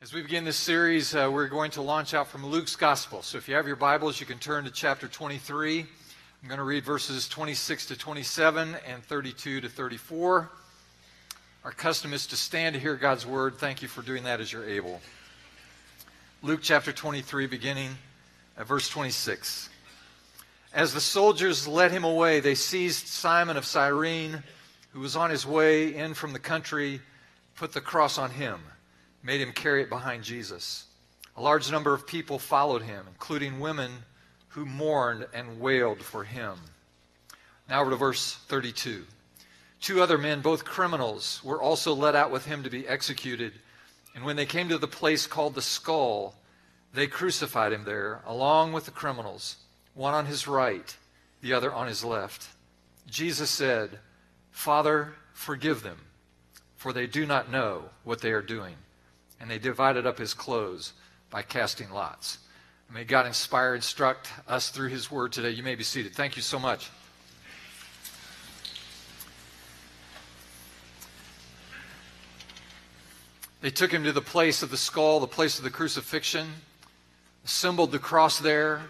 As we begin this series, uh, we're going to launch out from Luke's Gospel. So if you have your Bibles, you can turn to chapter 23. I'm going to read verses 26 to 27 and 32 to 34. Our custom is to stand to hear God's word. Thank you for doing that as you're able. Luke chapter 23, beginning at verse 26. As the soldiers led him away, they seized Simon of Cyrene, who was on his way in from the country, put the cross on him made him carry it behind Jesus. A large number of people followed him, including women who mourned and wailed for him. Now over to verse 32. Two other men, both criminals, were also led out with him to be executed. And when they came to the place called the skull, they crucified him there, along with the criminals, one on his right, the other on his left. Jesus said, Father, forgive them, for they do not know what they are doing and they divided up his clothes by casting lots. May God inspire, and instruct us through his word today. You may be seated. Thank you so much. They took him to the place of the skull, the place of the crucifixion, assembled the cross there.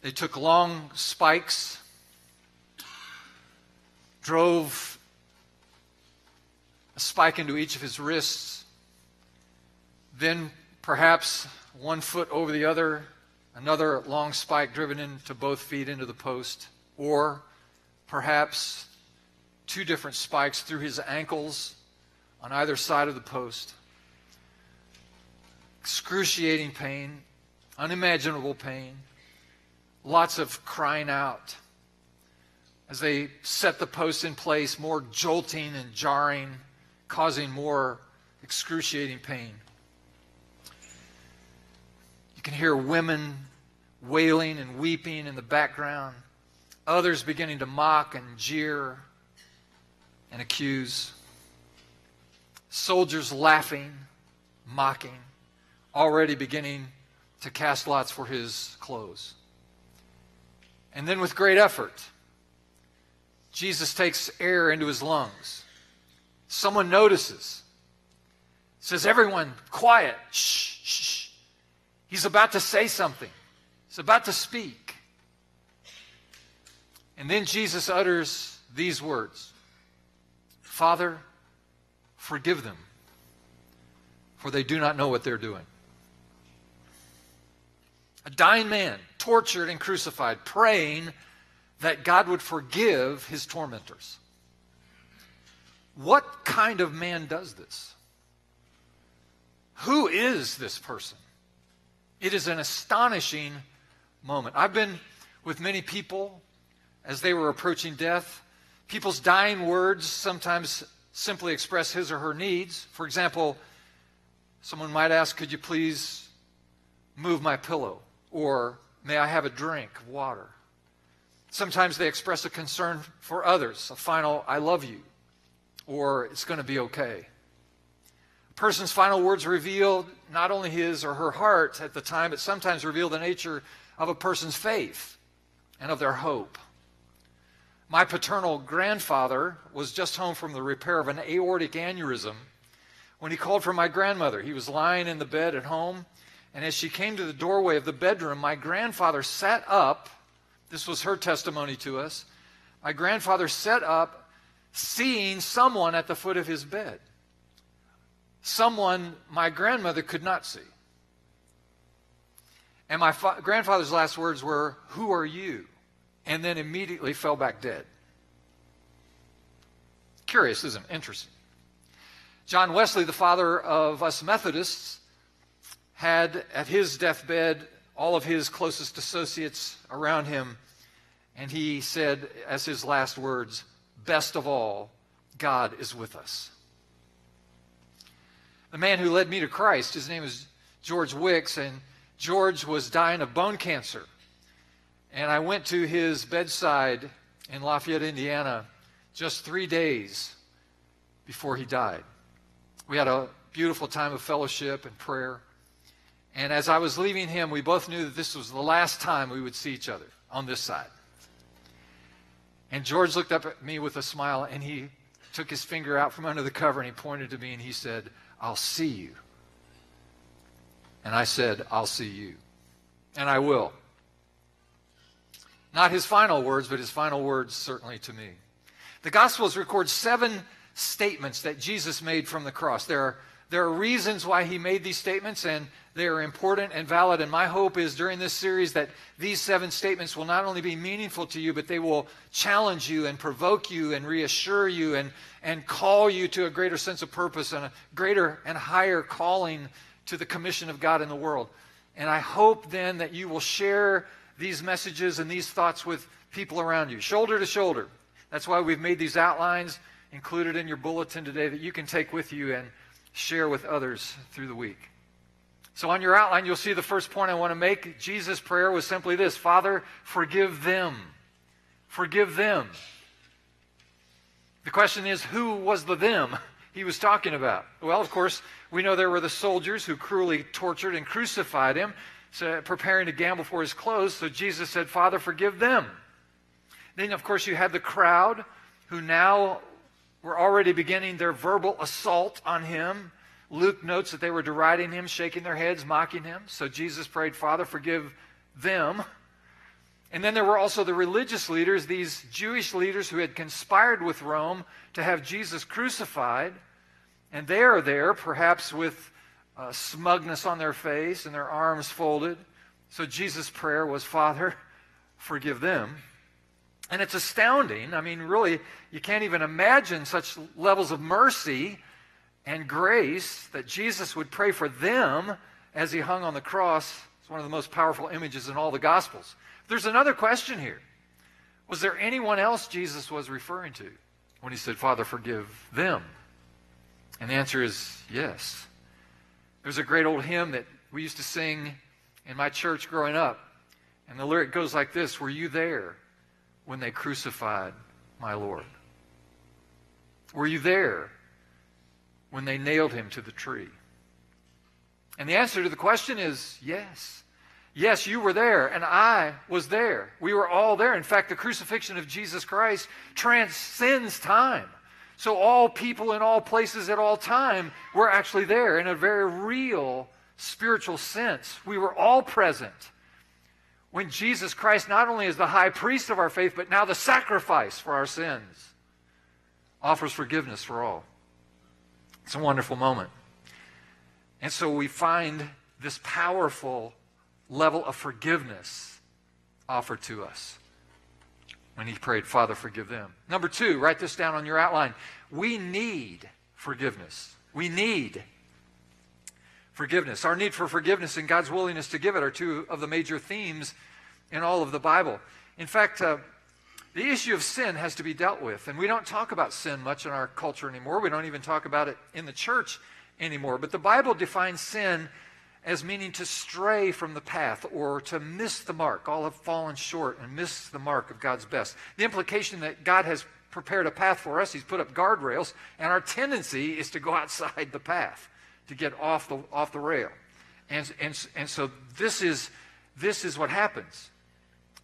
They took long spikes, drove a spike into each of his wrists, then perhaps one foot over the other, another long spike driven into both feet into the post, or perhaps two different spikes through his ankles on either side of the post. Excruciating pain, unimaginable pain, lots of crying out. As they set the post in place, more jolting and jarring, causing more excruciating pain. You can hear women wailing and weeping in the background, others beginning to mock and jeer and accuse, soldiers laughing, mocking, already beginning to cast lots for his clothes. And then, with great effort, Jesus takes air into his lungs. Someone notices. Says, Everyone, quiet. Shh, shh. He's about to say something, he's about to speak. And then Jesus utters these words Father, forgive them, for they do not know what they're doing. A dying man, tortured and crucified, praying that God would forgive his tormentors. What kind of man does this? Who is this person? It is an astonishing moment. I've been with many people as they were approaching death. People's dying words sometimes simply express his or her needs. For example, someone might ask, Could you please move my pillow? Or may I have a drink of water? Sometimes they express a concern for others, a final, I love you, or it's going to be okay person's final words reveal not only his or her heart at the time, but sometimes reveal the nature of a person's faith and of their hope. My paternal grandfather was just home from the repair of an aortic aneurysm when he called for my grandmother. He was lying in the bed at home, and as she came to the doorway of the bedroom, my grandfather sat up. This was her testimony to us. My grandfather sat up, seeing someone at the foot of his bed someone my grandmother could not see. And my fa- grandfather's last words were, Who are you? And then immediately fell back dead. Curious, isn't it? Interesting. John Wesley, the father of us Methodists, had at his deathbed all of his closest associates around him, and he said, as his last words, Best of all, God is with us the man who led me to Christ. His name is George Wicks, and George was dying of bone cancer. And I went to his bedside in Lafayette, Indiana, just three days before he died. We had a beautiful time of fellowship and prayer. And as I was leaving him, we both knew that this was the last time we would see each other on this side. And George looked up at me with a smile and he took his finger out from under the cover and he pointed to me and he said, I'll see you And I said, I'll see you. And I will. Not his final words, but his final words certainly to me. The Gospels record seven statements that Jesus made from the cross. There are, there are reasons why he made these statements, and they are important and valid. And my hope is during this series that these seven statements will not only be meaningful to you, but they will challenge you and provoke you and reassure you and, and call you to a greater sense of purpose and a greater and higher calling to the commission of God in the world. And I hope then that you will share these messages and these thoughts with people around you, shoulder to shoulder. That's why we've made these outlines included in your bulletin today that you can take with you and share with others through the week. So, on your outline, you'll see the first point I want to make. Jesus' prayer was simply this Father, forgive them. Forgive them. The question is, who was the them he was talking about? Well, of course, we know there were the soldiers who cruelly tortured and crucified him, so preparing to gamble for his clothes. So Jesus said, Father, forgive them. Then, of course, you had the crowd who now were already beginning their verbal assault on him Luke notes that they were deriding him, shaking their heads, mocking him. So Jesus prayed, Father, forgive them. And then there were also the religious leaders, these Jewish leaders who had conspired with Rome to have Jesus crucified. And they are there, perhaps with uh, smugness on their face and their arms folded. So Jesus' prayer was, Father, forgive them. And it's astounding. I mean, really, you can't even imagine such levels of mercy and grace that Jesus would pray for them as he hung on the cross. It's one of the most powerful images in all the Gospels. There's another question here. Was there anyone else Jesus was referring to when he said, Father, forgive them? And the answer is yes. There's a great old hymn that we used to sing in my church growing up. And the lyric goes like this Were you there when they crucified my Lord? Were you there when they nailed him to the tree? And the answer to the question is yes. Yes, you were there, and I was there. We were all there. In fact, the crucifixion of Jesus Christ transcends time. So all people in all places at all time were actually there in a very real spiritual sense. We were all present when Jesus Christ not only is the high priest of our faith, but now the sacrifice for our sins offers forgiveness for all. It's a wonderful moment. And so we find this powerful level of forgiveness offered to us when he prayed, Father, forgive them. Number two, write this down on your outline. We need forgiveness. We need forgiveness. Our need for forgiveness and God's willingness to give it are two of the major themes in all of the Bible. In fact, uh, the issue of sin has to be dealt with. And we don't talk about sin much in our culture anymore. We don't even talk about it in the church anymore. But the Bible defines sin as meaning to stray from the path or to miss the mark. All have fallen short and missed the mark of God's best. The implication that God has prepared a path for us, He's put up guardrails, and our tendency is to go outside the path, to get off the, off the rail. And, and, and so this is, this is what happens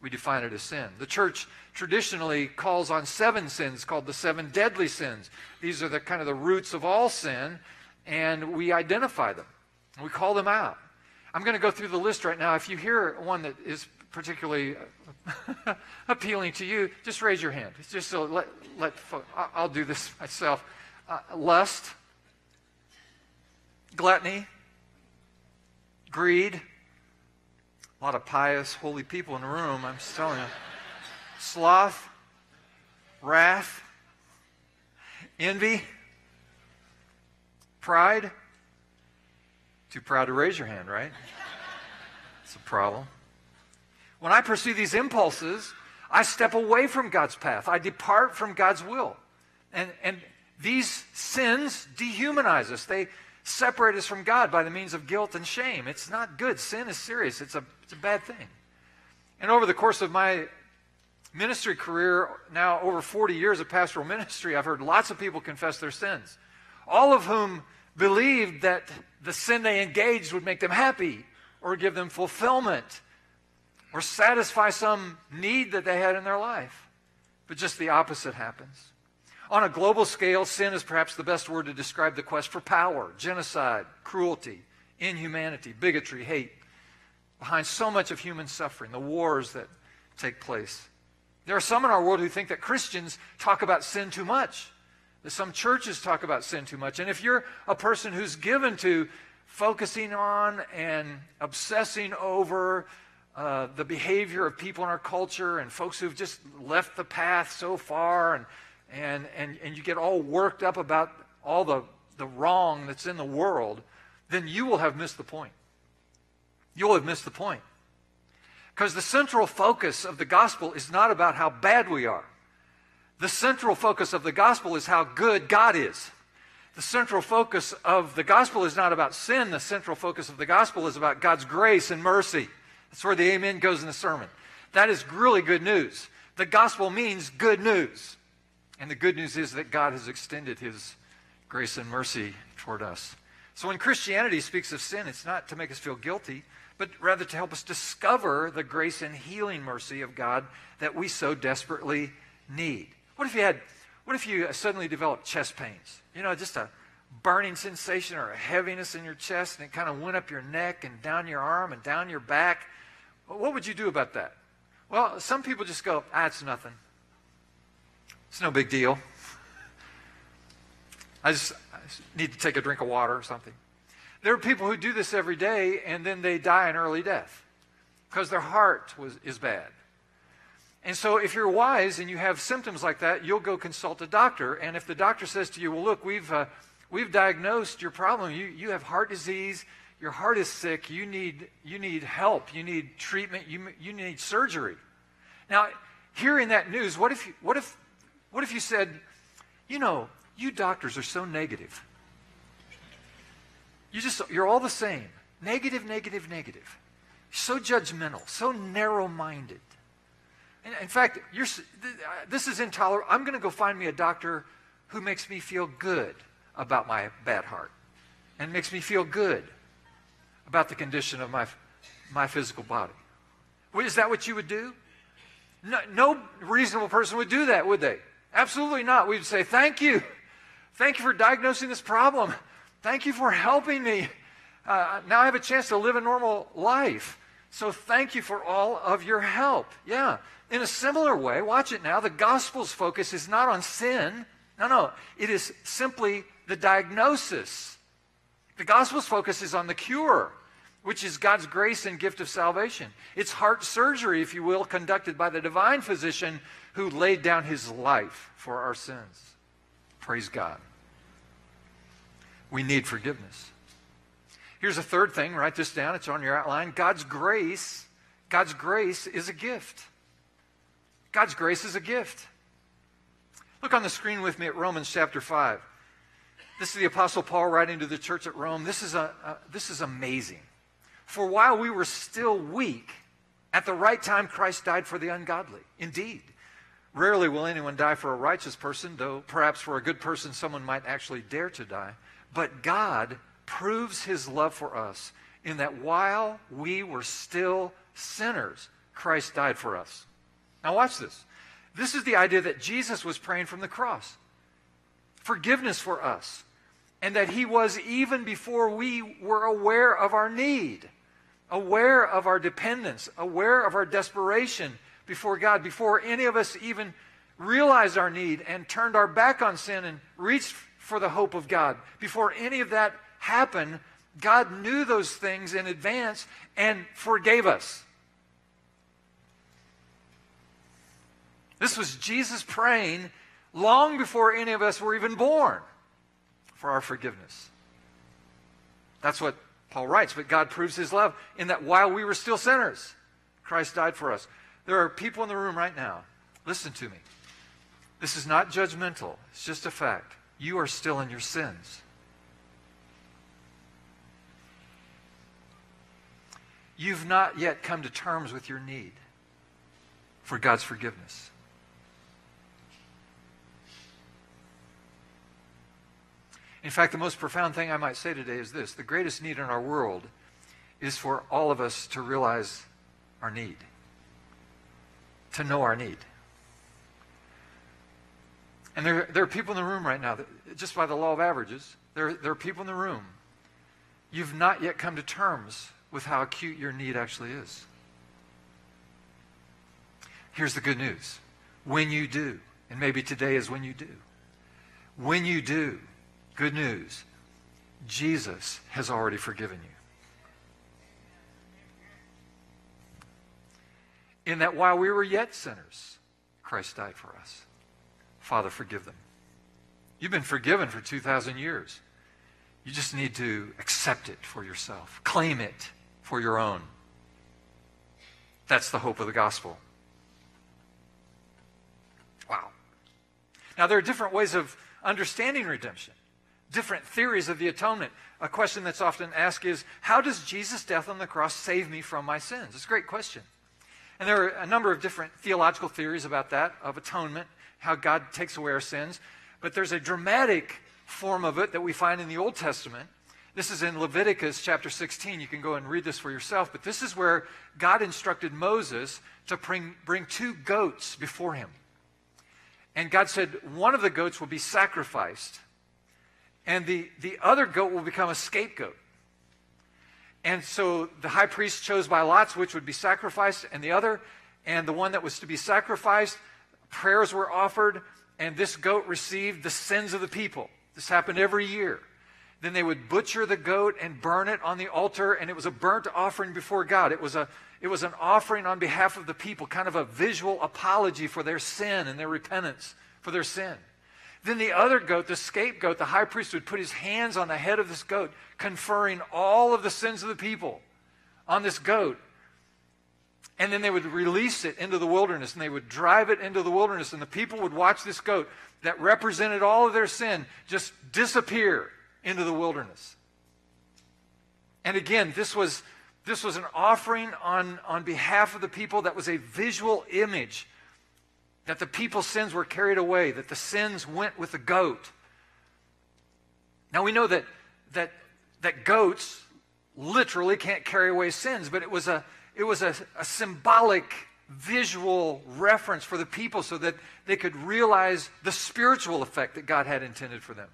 we define it as sin. The church traditionally calls on seven sins called the seven deadly sins. These are the kind of the roots of all sin, and we identify them. We call them out. I'm going to go through the list right now. If you hear one that is particularly appealing to you, just raise your hand. Just so let, let I'll do this myself. Uh, lust, gluttony, greed, a lot of pious, holy people in the room, I'm just telling you. Sloth, wrath, envy, pride. Too proud to raise your hand, right? It's a problem. When I pursue these impulses, I step away from God's path. I depart from God's will. And, and these sins dehumanize us. They separate us from God by the means of guilt and shame. It's not good. Sin is serious. It's a it's a bad thing. And over the course of my ministry career, now over 40 years of pastoral ministry, I've heard lots of people confess their sins, all of whom believed that the sin they engaged would make them happy or give them fulfillment or satisfy some need that they had in their life. But just the opposite happens. On a global scale, sin is perhaps the best word to describe the quest for power, genocide, cruelty, inhumanity, bigotry, hate, behind so much of human suffering, the wars that take place. There are some in our world who think that Christians talk about sin too much. That some churches talk about sin too much. And if you're a person who's given to focusing on and obsessing over uh, the behavior of people in our culture and folks who've just left the path so far and, and, and, and you get all worked up about all the, the wrong that's in the world, then you will have missed the point. You'll have missed the point. Because the central focus of the gospel is not about how bad we are. The central focus of the gospel is how good God is. The central focus of the gospel is not about sin. The central focus of the gospel is about God's grace and mercy. That's where the amen goes in the sermon. That is really good news. The gospel means good news. And the good news is that God has extended his grace and mercy toward us. So when Christianity speaks of sin, it's not to make us feel guilty, but rather to help us discover the grace and healing mercy of God that we so desperately need. What if you had, what if you suddenly developed chest pains? You know, just a burning sensation or a heaviness in your chest and it kind of went up your neck and down your arm and down your back. What would you do about that? Well, some people just go, ah, it's nothing. It's no big deal. I just, I just need to take a drink of water or something. There are people who do this every day and then they die an early death because their heart was, is bad. And so, if you're wise and you have symptoms like that, you'll go consult a doctor. And if the doctor says to you, Well, look, we've, uh, we've diagnosed your problem, you, you have heart disease, your heart is sick, you need, you need help, you need treatment, you, you need surgery. Now, hearing that news, what if, what, if, what if you said, You know, you doctors are so negative. You just, you're all the same. Negative, negative, negative. So judgmental, so narrow minded. In fact, you're, uh, this is intolerable. I'm going to go find me a doctor who makes me feel good about my bad heart and makes me feel good about the condition of my, my physical body. Is that what you would do? No, no reasonable person would do that, would they? Absolutely not. We'd say, Thank you. Thank you for diagnosing this problem. Thank you for helping me. Uh, now I have a chance to live a normal life. So thank you for all of your help. Yeah. In a similar way, watch it now, the gospel's focus is not on sin. No, no. It is simply the diagnosis. The gospel's focus is on the cure, which is God's grace and gift of salvation. It's heart surgery, if you will, conducted by the divine physician who laid down his life for our sins. Praise God. We need forgiveness. Here's a third thing, write this down, it's on your outline. God's grace, God's grace is a gift. God's grace is a gift. Look on the screen with me at Romans chapter 5. This is the Apostle Paul writing to the church at Rome. This is, a, this is amazing. For while we were still weak, at the right time Christ died for the ungodly. Indeed. Rarely will anyone die for a righteous person, though perhaps for a good person someone might actually dare to die. But God proves his love for us in that while we were still sinners, Christ died for us. Now, watch this. This is the idea that Jesus was praying from the cross forgiveness for us, and that he was even before we were aware of our need, aware of our dependence, aware of our desperation before God, before any of us even realized our need and turned our back on sin and reached for the hope of God. Before any of that happened, God knew those things in advance and forgave us. This was Jesus praying long before any of us were even born for our forgiveness. That's what Paul writes. But God proves his love in that while we were still sinners, Christ died for us. There are people in the room right now. Listen to me. This is not judgmental, it's just a fact. You are still in your sins. You've not yet come to terms with your need for God's forgiveness. In fact, the most profound thing I might say today is this the greatest need in our world is for all of us to realize our need, to know our need. And there, there are people in the room right now, that, just by the law of averages, there, there are people in the room you've not yet come to terms with how acute your need actually is. Here's the good news. When you do, and maybe today is when you do, when you do, good news, Jesus has already forgiven you. In that while we were yet sinners, Christ died for us. Father, forgive them. You've been forgiven for 2,000 years. You just need to accept it for yourself, claim it for your own. That's the hope of the gospel. Wow. Now, there are different ways of understanding redemption, different theories of the atonement. A question that's often asked is How does Jesus' death on the cross save me from my sins? It's a great question. And there are a number of different theological theories about that, of atonement, how God takes away our sins. But there's a dramatic form of it that we find in the Old Testament. This is in Leviticus chapter 16. You can go and read this for yourself. But this is where God instructed Moses to bring, bring two goats before him. And God said, one of the goats will be sacrificed, and the, the other goat will become a scapegoat. And so the high priest chose by lots which would be sacrificed, and the other, and the one that was to be sacrificed, prayers were offered, and this goat received the sins of the people. This happened every year. Then they would butcher the goat and burn it on the altar, and it was a burnt offering before God. It was, a, it was an offering on behalf of the people, kind of a visual apology for their sin and their repentance for their sin. Then the other goat, the scapegoat, the high priest would put his hands on the head of this goat, conferring all of the sins of the people on this goat. And then they would release it into the wilderness and they would drive it into the wilderness. And the people would watch this goat that represented all of their sin just disappear into the wilderness. And again, this was, this was an offering on, on behalf of the people that was a visual image that the people's sins were carried away, that the sins went with the goat. Now we know that, that, that goats literally can't carry away sins, but it was a, it was a, a symbolic visual reference for the people so that they could realize the spiritual effect that God had intended for them.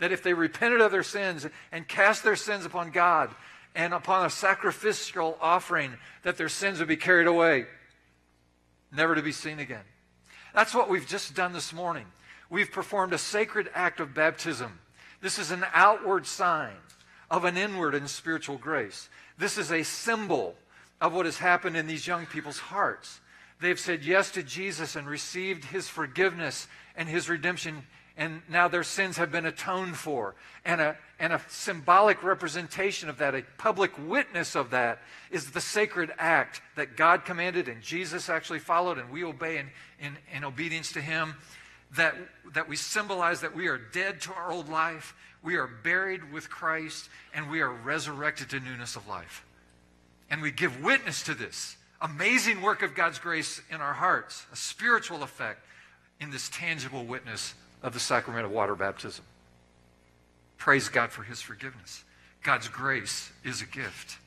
That if they repented of their sins and cast their sins upon God and upon a sacrificial offering, that their sins would be carried away, never to be seen again. That's what we've just done this morning. We've performed a sacred act of baptism. This is an outward sign of an inward and spiritual grace. This is a symbol of what has happened in these young people's hearts. They've said yes to Jesus and received his forgiveness and his redemption, and now their sins have been atoned for. And a, and a symbolic representation of that, a public witness of that, is the sacred act that God commanded and Jesus actually followed, and we obey in, in, in obedience to him. That, that we symbolize that we are dead to our old life, we are buried with Christ, and we are resurrected to newness of life. And we give witness to this amazing work of God's grace in our hearts, a spiritual effect in this tangible witness of the sacrament of water baptism. Praise God for his forgiveness. God's grace is a gift.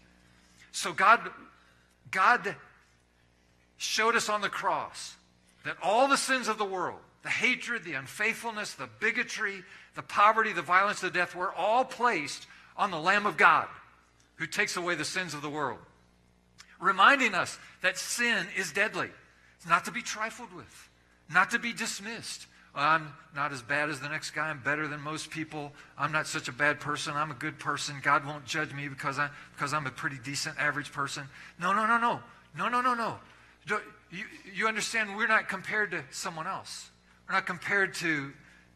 So God, God showed us on the cross that all the sins of the world, the hatred, the unfaithfulness, the bigotry, the poverty, the violence, the death, were all placed on the Lamb of God who takes away the sins of the world reminding us that sin is deadly. It's not to be trifled with, not to be dismissed. I'm not as bad as the next guy. I'm better than most people. I'm not such a bad person. I'm a good person. God won't judge me because, I, because I'm a pretty decent, average person. No, no, no, no. No, no, no, no. You, you understand we're not compared to someone else. We're not compared to,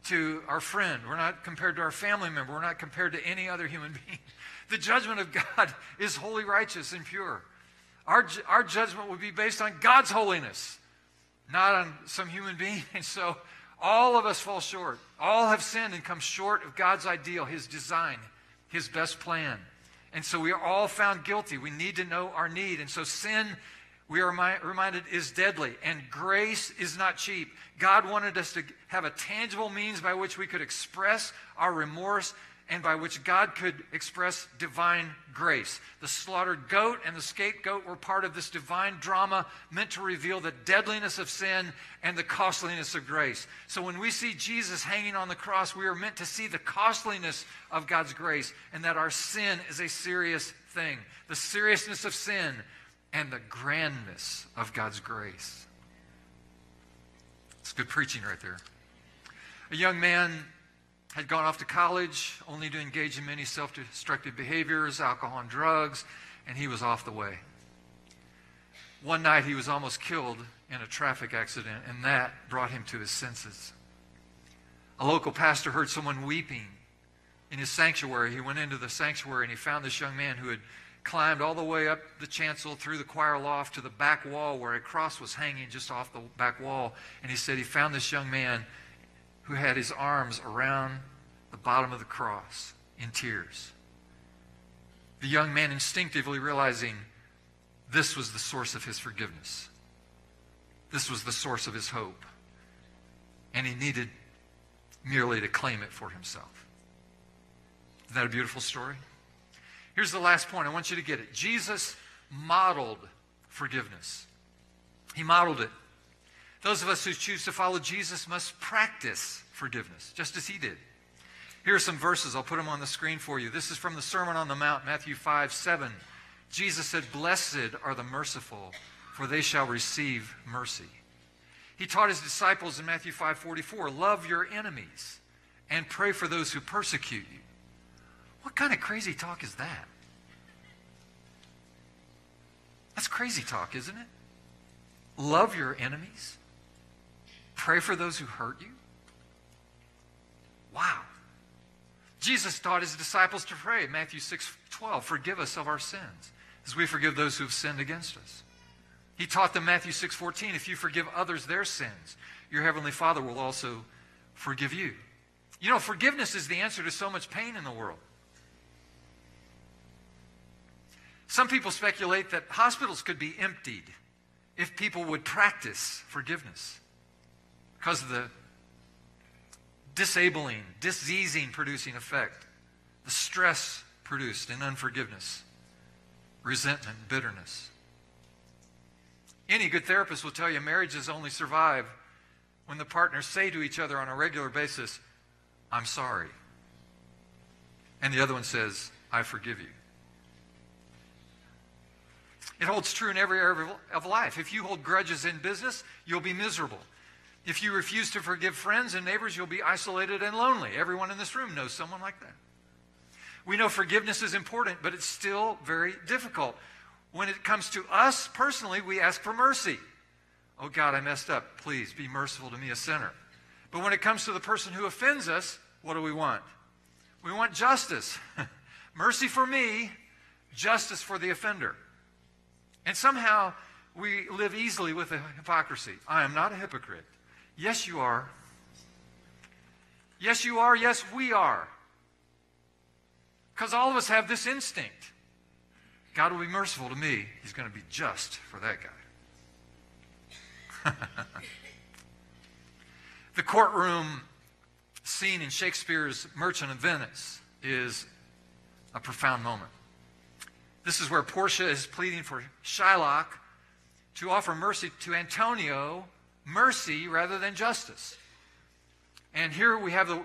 to our friend. We're not compared to our family member. We're not compared to any other human being. The judgment of God is holy, righteous, and pure. Our, our judgment would be based on God's holiness, not on some human being. And so all of us fall short. All have sinned and come short of God's ideal, His design, His best plan. And so we are all found guilty. We need to know our need. And so sin, we are reminded, is deadly. And grace is not cheap. God wanted us to have a tangible means by which we could express our remorse and by which God could express divine grace. The slaughtered goat and the scapegoat were part of this divine drama meant to reveal the deadliness of sin and the costliness of grace. So when we see Jesus hanging on the cross, we are meant to see the costliness of God's grace and that our sin is a serious thing. The seriousness of sin and the grandness of God's grace. It's good preaching right there. A young man had gone off to college only to engage in many self destructive behaviors, alcohol and drugs, and he was off the way. One night he was almost killed in a traffic accident, and that brought him to his senses. A local pastor heard someone weeping in his sanctuary. He went into the sanctuary and he found this young man who had climbed all the way up the chancel through the choir loft to the back wall where a cross was hanging just off the back wall. And he said he found this young man who had his arms around the bottom of the cross in tears. The young man instinctively realizing this was the source of his forgiveness. This was the source of his hope. And he needed merely to claim it for himself. Isn't that a beautiful story? Here's the last point. I want you to get it. Jesus modeled forgiveness. He modeled it. Those of us who choose to follow Jesus must practice forgiveness, just as he did. Here are some verses. I'll put them on the screen for you. This is from the Sermon on the Mount, Matthew 5 7. Jesus said, Blessed are the merciful, for they shall receive mercy. He taught his disciples in Matthew 5 44, Love your enemies and pray for those who persecute you. What kind of crazy talk is that? That's crazy talk, isn't it? Love your enemies Pray for those who hurt you? Wow. Jesus taught his disciples to pray, Matthew 6 12, forgive us of our sins, as we forgive those who have sinned against us. He taught them Matthew 6 14, if you forgive others their sins, your heavenly Father will also forgive you. You know, forgiveness is the answer to so much pain in the world. Some people speculate that hospitals could be emptied if people would practice forgiveness because of the disabling, diseasing producing effect, the stress produced in unforgiveness, resentment, bitterness. Any good therapist will tell you marriages only survive when the partners say to each other on a regular basis, I'm sorry. And the other one says, I forgive you. It holds true in every area of life. If you hold grudges in business, you'll be miserable. If you refuse to forgive friends and neighbors, you'll be isolated and lonely. Everyone in this room knows someone like that. We know forgiveness is important, but it's still very difficult. When it comes to us personally, we ask for mercy. Oh God, I messed up. Please be merciful to me, a sinner. But when it comes to the person who offends us, what do we want? We want justice. mercy for me, justice for the offender. And somehow we live easily with hypocrisy. I am not a hypocrite. Yes, you are. Yes, you are. Yes, we are. Because all of us have this instinct. God will be merciful to me. He's going to be just for that guy. the courtroom scene in Shakespeare's Merchant of Venice is a profound moment. This is where Portia is pleading for Shylock to offer mercy to Antonio mercy rather than justice. And here we have the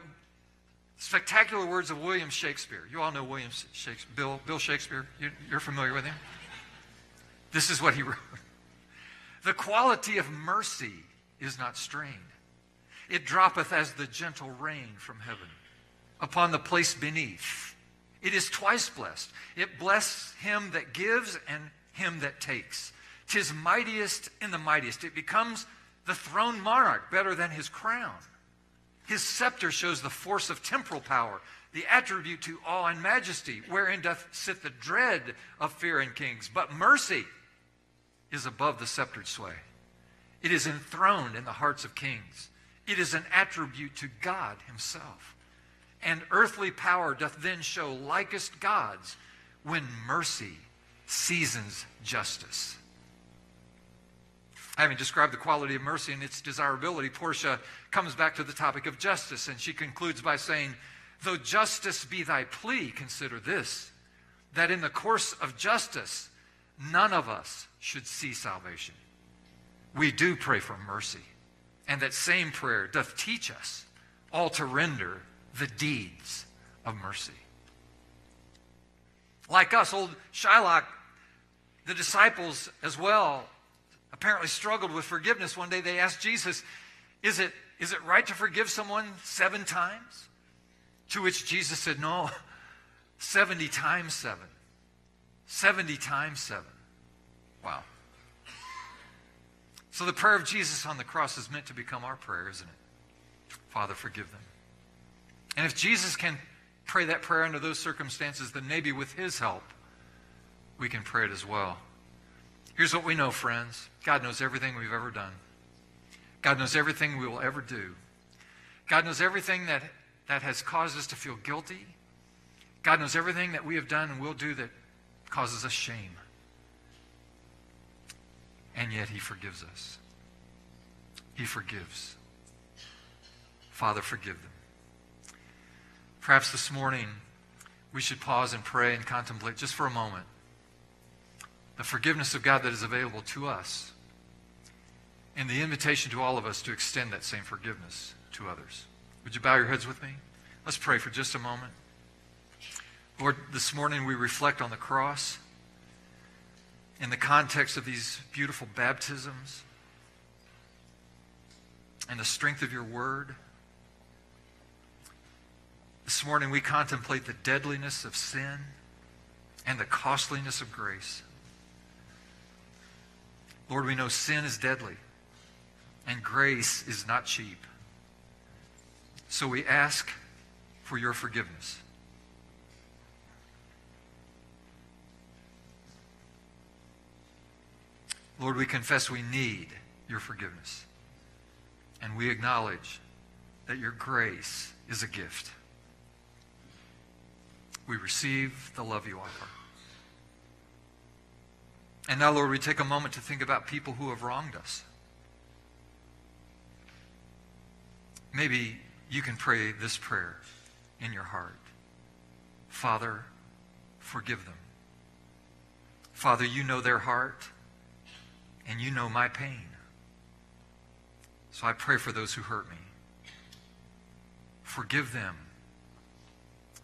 spectacular words of William Shakespeare. You all know William Shakespeare, Bill, Bill Shakespeare. You're familiar with him? This is what he wrote The quality of mercy is not strained, it droppeth as the gentle rain from heaven upon the place beneath. It is twice blessed. It bless him that gives and him that takes. Tis mightiest in the mightiest. It becomes the throned monarch better than his crown. His scepter shows the force of temporal power, the attribute to awe and majesty, wherein doth sit the dread of fear in kings. But mercy is above the sceptered sway. It is enthroned in the hearts of kings. It is an attribute to God himself. And earthly power doth then show likest God's when mercy seasons justice. Having described the quality of mercy and its desirability, Portia comes back to the topic of justice, and she concludes by saying, Though justice be thy plea, consider this that in the course of justice, none of us should see salvation. We do pray for mercy, and that same prayer doth teach us all to render the deeds of mercy. Like us, old Shylock, the disciples as well apparently struggled with forgiveness. One day they asked Jesus, Is it, is it right to forgive someone seven times? To which Jesus said, No, 70 times seven. 70 times seven. Wow. So the prayer of Jesus on the cross is meant to become our prayer, isn't it? Father, forgive them. And if Jesus can pray that prayer under those circumstances, then maybe with his help, we can pray it as well. Here's what we know, friends God knows everything we've ever done, God knows everything we will ever do. God knows everything that, that has caused us to feel guilty. God knows everything that we have done and will do that causes us shame. And yet he forgives us. He forgives. Father, forgive them. Perhaps this morning we should pause and pray and contemplate just for a moment the forgiveness of God that is available to us and the invitation to all of us to extend that same forgiveness to others. Would you bow your heads with me? Let's pray for just a moment. Lord, this morning we reflect on the cross in the context of these beautiful baptisms and the strength of your word. This morning we contemplate the deadliness of sin and the costliness of grace. Lord, we know sin is deadly and grace is not cheap. So we ask for your forgiveness. Lord, we confess we need your forgiveness. And we acknowledge that your grace is a gift. We receive the love you offer. And now, Lord, we take a moment to think about people who have wronged us. Maybe you can pray this prayer in your heart Father, forgive them. Father, you know their heart and you know my pain. So I pray for those who hurt me. Forgive them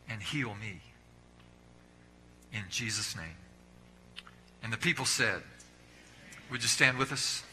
and heal me. In Jesus' name. And the people said, Would you stand with us?